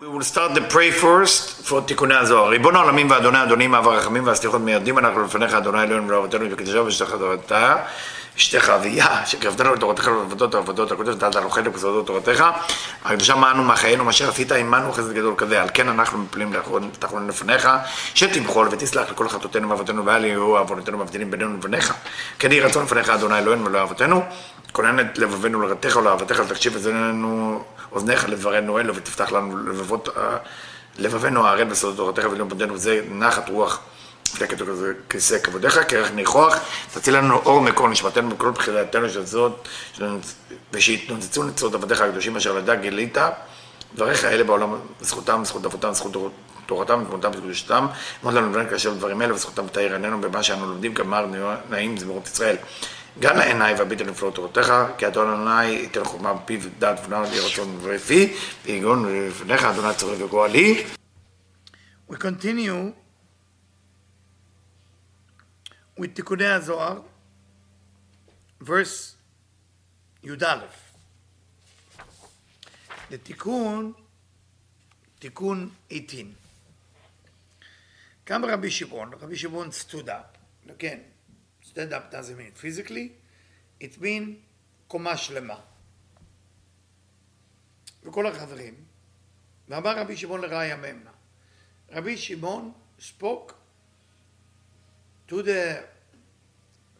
We will start the pray first for תיקוני הזוהר. ריבון העולמים ואדוני אדונים אב הרחמים והסליחות מיידים אנחנו לפניך אדוני אלוהינו ולאבותינו וקדושה ושתך תורתה. אשתך אביה שקרבתנו לתורתך ולעבודות העבודות הקודש לנו חלק בסודות תורתך. הקדושה מענו מחיינו מה שעשית עמנו חסד גדול כזה. על כן אנחנו מפלים תחלון לפניך שתמחול ותסלח לכל חטאותינו ואבותינו ואל יהיו עוונותינו מבדילים בינינו לבניך כן יהי רצון לפניך אדוני אלוהינו ולאבותינו. כונן את לבבינו לרתך ולאהבתך תקשיב אזוננו אוזניך לדברנו אלו ותפתח לנו לבבות לבבינו הערל בסודות תורתך ולמודנו זה נחת רוח. כיסא כבודיך, כרך ניחוח, תציל לנו אור מקור נשמתנו בכל בחילתנו של זאת, ושיתנוצצו נצרות עבדיך הקדושים אשר לדע גילית, דבריך אלה בעולם, זכותם, זכות אבותם, זכות תורתם, ותמותם וקדושתם, אמרת לנו לבן כאשר דברים אלה, וזכותם תאיר עינינו במה שאנו לומדים, כמר נעים זמירות ישראל. גם לעיניי והביט על נפלאות תורתך, כי אדון אדוני ייתן חוכמה בפיו דעת ונאו לי רצון ופי, ויגון לפניך אדוני צורך וגואלי. We continue with תיקוני הזוהר, verse י"א. לתיקון, תיקון 18. קם רבי שמעון, רבי שמעון up, again, stand up doesn't mean physically, it mean קומה שלמה. וכל החברים, ואמר רבי שמעון לראיה ממנה, רבי שמעון spoke to the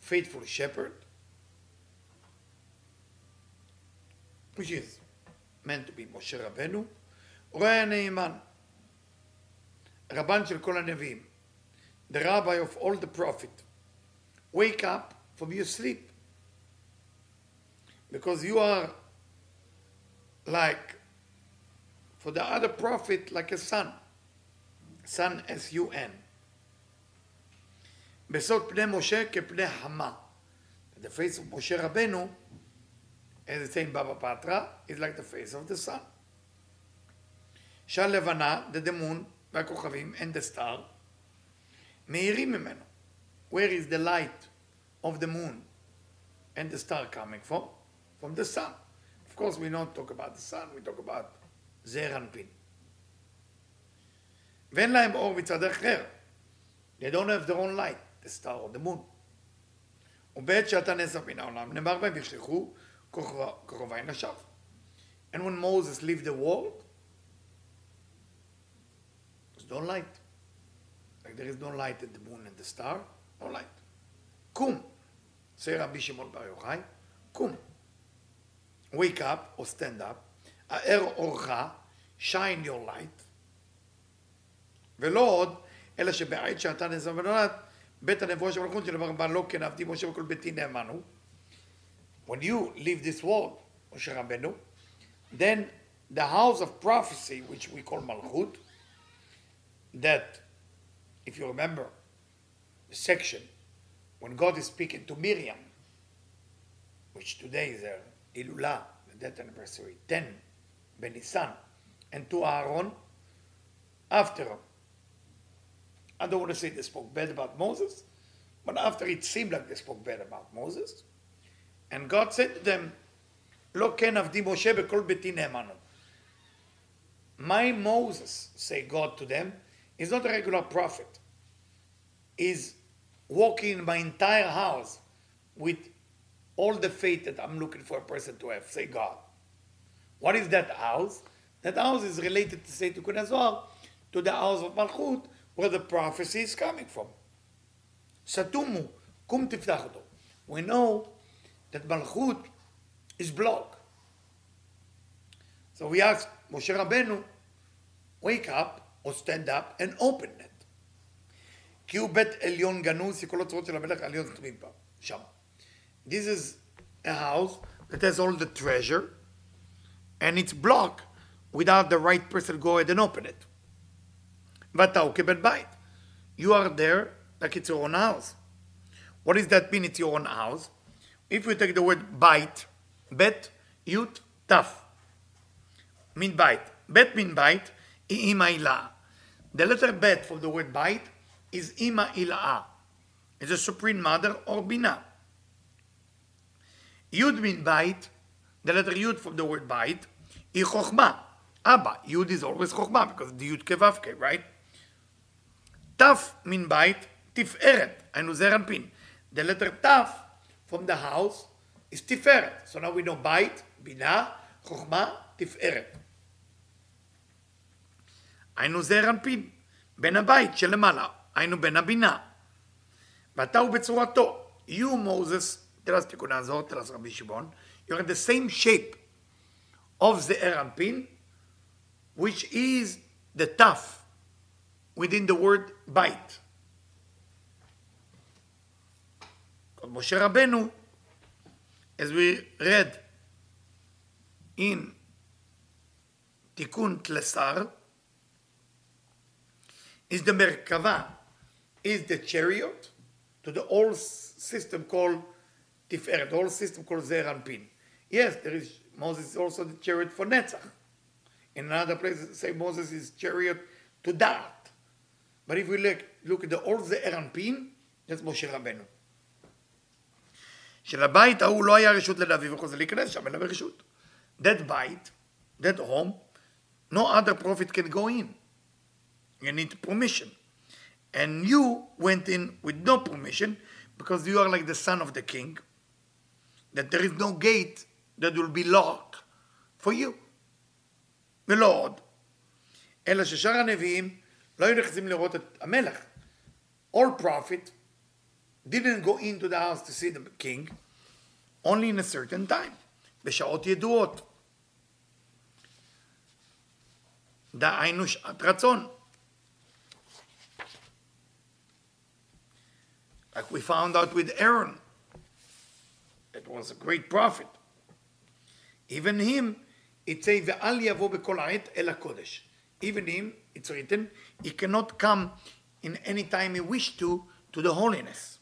faithful shepherd, which is meant to be משה רבנו, רואה הנאמן, רבן של כל הנביאים, the rabbi of all the prophet, Wake up from your sleep, because you are like, for the other prophet, like a son, son S-U-N. בסוד פני משה כפני חמה. The face of משה רבנו, as it's saying Baba Patra, is like the face of the sun. שהלבנה, the, the moon, והכוכבים, and the star, מאירים ממנו. Where is the light of the moon and the star coming from? From the sun. Of course, we don't talk about the sun, we talk about זעיר אנפין. ואין להם אור מצד אחר. They don't have their own light. the star or the moon. ובעת שאתה נאסף מן העולם, נאמר בהם וישלחו כוכבי נשב. And when Moses left the world, there's no light. Like there is no light at the moon and the star, no light. קום, say רבי שמעון בר יוחאי, קום. wake up or stand up, האר אורך, shine your light, ולא עוד, אלא שבעת שאתה נאסף ונולד, בית הנבואה של מלכות שנאמר בה לא כן עבדי משה וכל ביתי נאמנו. When you leave this world, משה רבנו, then the house of prophecy, which we call Malchut, that, if you remember, the section when God is speaking to Miriam, which today is their Ilula, the death anniversary, 10 Benisan, and to Aaron, after I don't want to say they spoke bad about Moses, but after it seemed like they spoke bad about Moses, and God said to them, לא כן עבדי משה בכל ביתי נאמנו. My Moses, say God to them, is not a regular prophet. Is walking in my entire house with all the faith that I'm looking for a person to have, say God. What is that house? That house is related to say Tikkunei Zohar, to the house of Malchut, where the prophecy is coming from. Satumu, kum tiftachto. We know that Malchut is blocked. So we ask Moshe Rabbeinu, wake up or stand up and open it. כי הוא בית עליון גנוז, שכל הצורות של המלך עליון סתומים בה, שם. This is a house that has all the treasure, and it's blocked without the right person to go ahead and open it. ואתה הוא כבן בית. You are there like it's your own house. What does that mean it's your own house? If we take the word bite, bet, yut, taf, mean bite. Bet mean bite, ima ilah. The letter bet from the word bite is Ima Ila'a, is the Supreme Mother or Bina. Yud means bite, the letter Yud from the word bite, is Chokhmah, Abba. Yud is always Chokhmah because the Yud Kevavke, right? Taf means bite, Tiferet, and Uzeranpin. The letter Taf from the house is Tiferet. So now we know bite, Bina, Chokma, Tiferet. היינו Zeir Anpin. בן הבית שלמעלה, היינו בן הבינה. ואתה הוא בצורתו. You, Moses, us תיקון tell us רבי שמעון, you're in the same shape of זעיר אנפין, which is the tough within the word bite. משה רבנו, as we read in תיקון תלסר, is the Merkava, is the chariot to the old system called Tiferet, the old system called Zeir Anpin. Yes, there is Moses is also the chariot for Netzach. In another place, say Moses is chariot to Da'at. But if we look, look at the old Zeir Anpin, that's Moshe Rabbeinu. שלבית ההוא לא היה רשות לנביא וכל זה להיכנס שם, אלא ברשות. That bite, that home, no other prophet can go in. You need permission And you went in with no permission because you are like the son of the king, that there is no gate that will be locked for you. ולא עוד. אלא ששאר הנביאים לא היו נכנסים לראות את המלך. All prophet didn't go into the house to see the king only in a certain time, בשעות ידועות. דהיינו שעת רצון. like we found out with Aaron. It was a great prophet. Even him, it says, el hakodesh." Even him, it's written, he cannot come in any time he wish to to the holiness.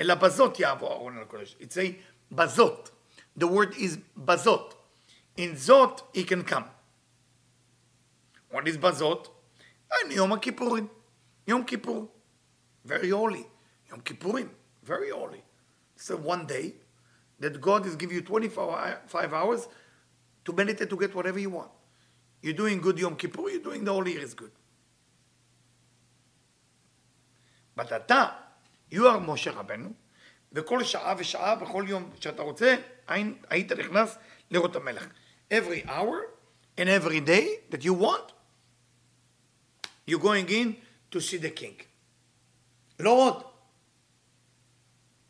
Ela bazot el hakodesh. It says bazot. The word is bazot. In zot, he can come. What is bazot? Ah, and Yom Kippurim, Yom Kippur, very holy. Yom Kippurim, very holy. So one day that God is giving you 25 hours to meditate to get whatever you want. You're doing good Yom Kippur, you're doing the whole year is good. But אתה, you are משה רבנו, וכל שעה ושעה, בכל יום שאתה רוצה, היית נכנס לראות המלך. Every hour and every day that you want, you're going in to see the king. לא עוד.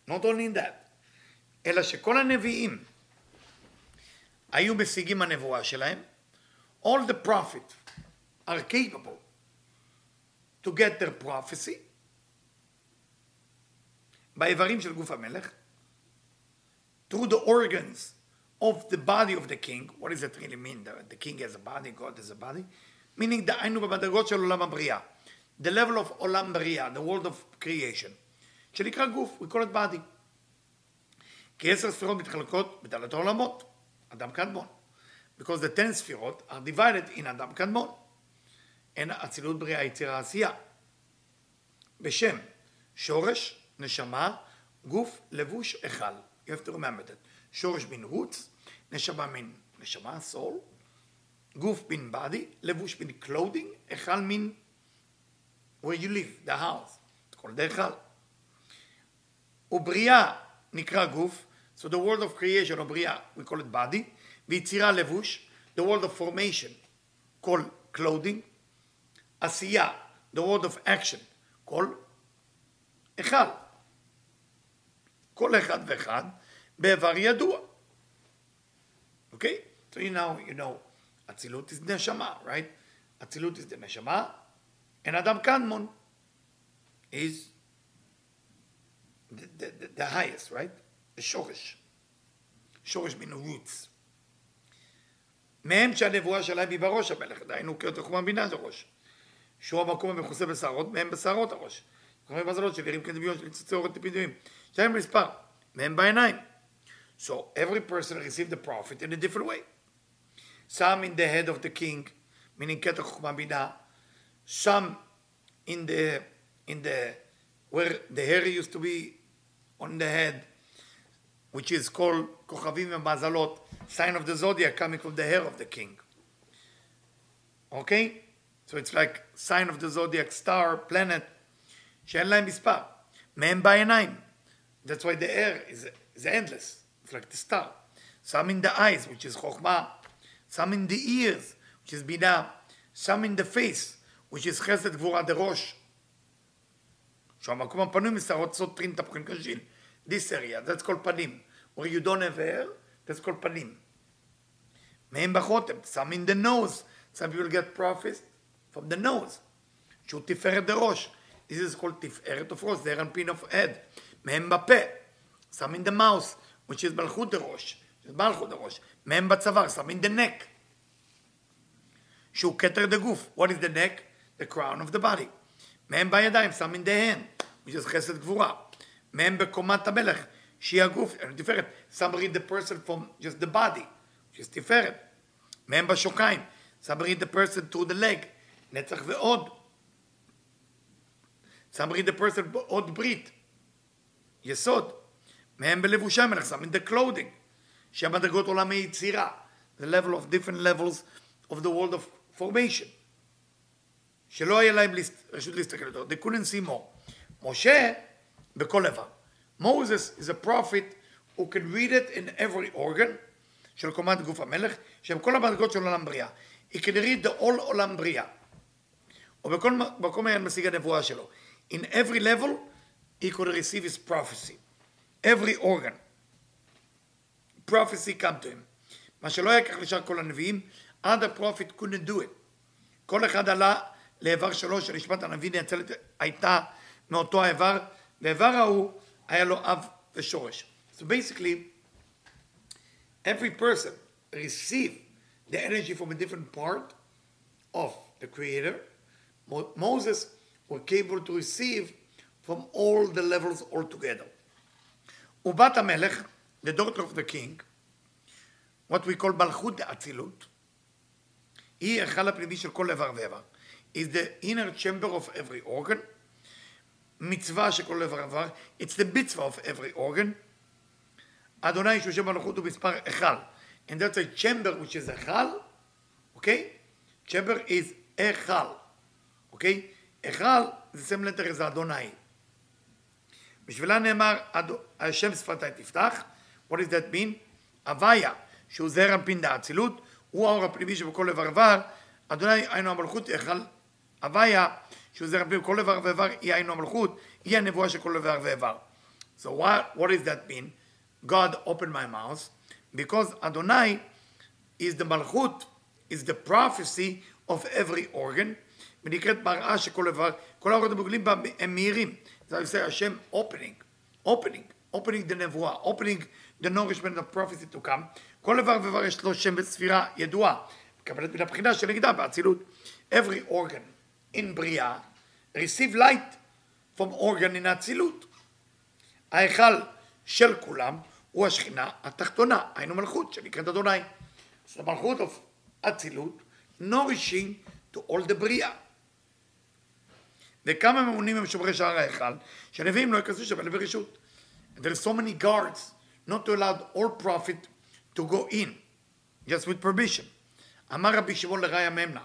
Not only that, אלא שכל הנביאים היו משיגים הנבואה שלהם, all the prophets are capable to get their prophecy באיברים של גוף המלך, through the organs of the body of the king, what does that really mean? The, the king has a body, God has a body? meaning דהיינו במדרגות של עולם הבריאה. The level of עולם בריאה, the world of creation. שנקרא גוף, we call it body. עשר ספירות מתחלקות בתעלת העולמות, אדם קדמון. Because the ten ספירות are divided in אדם קדמון. אין אצילות בריאה, יצירה, עשייה. בשם שורש, נשמה, גוף, לבוש, היכל. You have to remember that. שורש בין roots, נשמה מן נשמה, soul, גוף בין body, לבוש בין clothing, היכל מן where you live, the house. it's called היכל. ובריאה נקרא גוף, so the world of creation או בריאה, we call it body, ויצירה לבוש, the world of formation, called clothing, עשייה, the world of action, called היכל. כל אחד ואחד באיבר ידוע. אוקיי? So you know, you know, אצילות is נשמה, right? אצילות is the נשמה, and אדם קדמון is the, the, the, highest, right? The שורש. שורש מן roots. מהם שהנבואה שלהם היא בראש המלך, דהיינו כאות החומה בינה זה ראש. שהוא המקום המכוסה בשערות, מהם בשערות הראש. כלומר מזלות של ירים כדמיון של ניצוצי אורת ופדיונים. שהם מספר, מהם בעיניים. So every person received the prophet in a different way. Some in the head of the king, meaning כתר חוכמה בינה. Some in the, in the, where the hair used to be on the head, which is called כוכבים ומזלות, sign of the zodiac coming from the hair of the king. אוקיי? So it's like sign of the zodiac star, planet, שאין להם מספר. מהם בעיניים. That's why the air is, is endless. It's like the star. Some in the eyes, which is חוכמה. Some in the ears, which is בינה. Some in the face, which is חסד גבורה דראש. שהמקום הפנוי משערות סותרים תפוחים קשיל. This area, that's called פנים. Where you don't have hair, that's called פנים. מהם בחותם, some in the nose. Some people get profit from the nose. שהוא תפארת דראש. This is called תפארת of ראש, זה אנפין of head. מהם בפה. some in the mouth, which is מלכות דראש. מלכות דראש. מהם בצוואר, some in the neck. שהוא כתר דגוף. What is the neck? The crown of the body. מהם בידיים, some in the hand, which is חסד גבורה. מהם בקומת המלך, שהיא הגוף, תפארת. The person from just the body, which is תפארת. מהם בשוקיים. Read the person through the leg, נצח ועוד. Read the person עוד ברית, יסוד. מהם בלבושי המלך, some in the clothing, שהמדרגות עולם היצירה. The level of different levels of the world of formation. שלא היה להם רשות להסתכל יותר. They couldn't see more. משה, בכל איבר. Moses is a prophet who can read it in every organ של קומת גוף המלך, שהם כל המדרגות של עולם בריאה. He can read the all עולם בריאה. ובכל מקום היה משיג הנבואה שלו. In every level, he could receive his prophecy. Every organ. Prophecy come to him. מה שלא היה כך לשאר כל הנביאים, other prophet couldn't do it. כל אחד עלה לאיבר שלו שנשמת הנביא נאצלת הייתה מאותו האיבר, ואיבר ההוא היה לו אב ושורש. So basically, every person received the energy from a different part of the Creator. Mo- Moses was capable to receive from all the levels altogether. ובת המלך, the daughter of the king, what we call מלכות דאצילות, היא היכל הפנימי של כל איבר ואיבר. is the inner chamber of every organ, מצווה של כל איבר ואיבר, it's the mitzvah of every organ. אדוני שיושב מלכות הוא מספר אחד. And that's a chamber which is היכל, okay? chamber is היכל, okay? היכל זה same letter as אדוני. בשבילה נאמר, השם שפתי תפתח, what does that mean? הוויה, שהוא זעיר אנפין דאצילות, הוא האור הפנימי שבכל איבר איבר, אדוני היינו המלכות, היכל הוויה, שהוא זעיר אנפין בכל איבר ואיבר, היא היינו המלכות, היא הנבואה של כל איבר ואיבר. So what, what does that mean? God opened my mouth, because Adonai is the מלכות, is the prophecy of every organ, ונקראת מראה שכל איבר, כל האורות המוגלים בה הם מהירים. זה עושה השם opening, opening, opening the נבואה, opening the nourishment of prophecy to come. כל איבר ואיבר יש לו שם וספירה ידועה, מקבלת מן הבחינה שנגדה באצילות. Every organ in בריאה receive light from organ in האצילות. ההיכל של כולם הוא השכינה התחתונה, היינו מלכות שנקראת אדוני. זה מלכות of אצילות, nourishing to all the בריאה. וכמה ממונים הם שומרי שער ההיכל, שהנביאים לא ייכנסו שם אלא ברשות. There are so many guards not to allow all prophet to go in, just with permission. אמר רבי שמעון לראיה ממנה,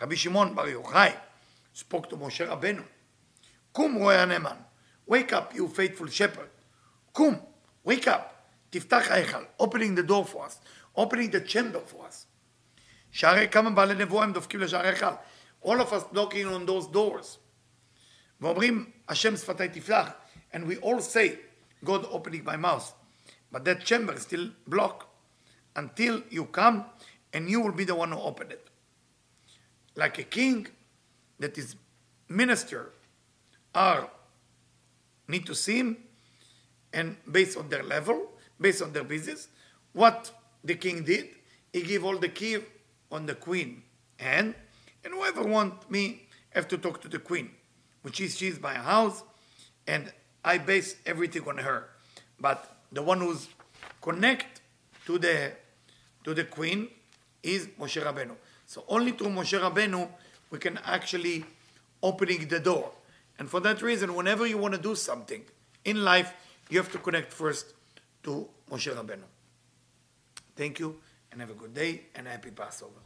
רבי שמעון בר יוחאי, spoke to Moshe Rabbeinu. Kum Roya Neman. Wake up, you faithful shepherd. Kum, wake up. Tiftach Eichal, opening the door for us, opening the chamber for us. שערי Kamen, בעלי נבואה הם דופקים לשערי All of us knocking on those doors. ואומרים, השם שפתי tiftach, And we all say, God opening my mouth. But that chamber is still blocked until you come and you will be the one who open it. Like a king that is minister are need to see him and based on their level, based on their business, what the king did, he gave all the key on the queen And and whoever want me have to talk to the queen, which is she's my house, and I base everything on her. But the one who's connect to the to the queen is Moshe Rabbeinu. So only through Moshe Rabbeinu we can actually opening the door. And for that reason, whenever you want to do something in life, you have to connect first to Moshe Rabbeinu. Thank you, and have a good day and happy Passover.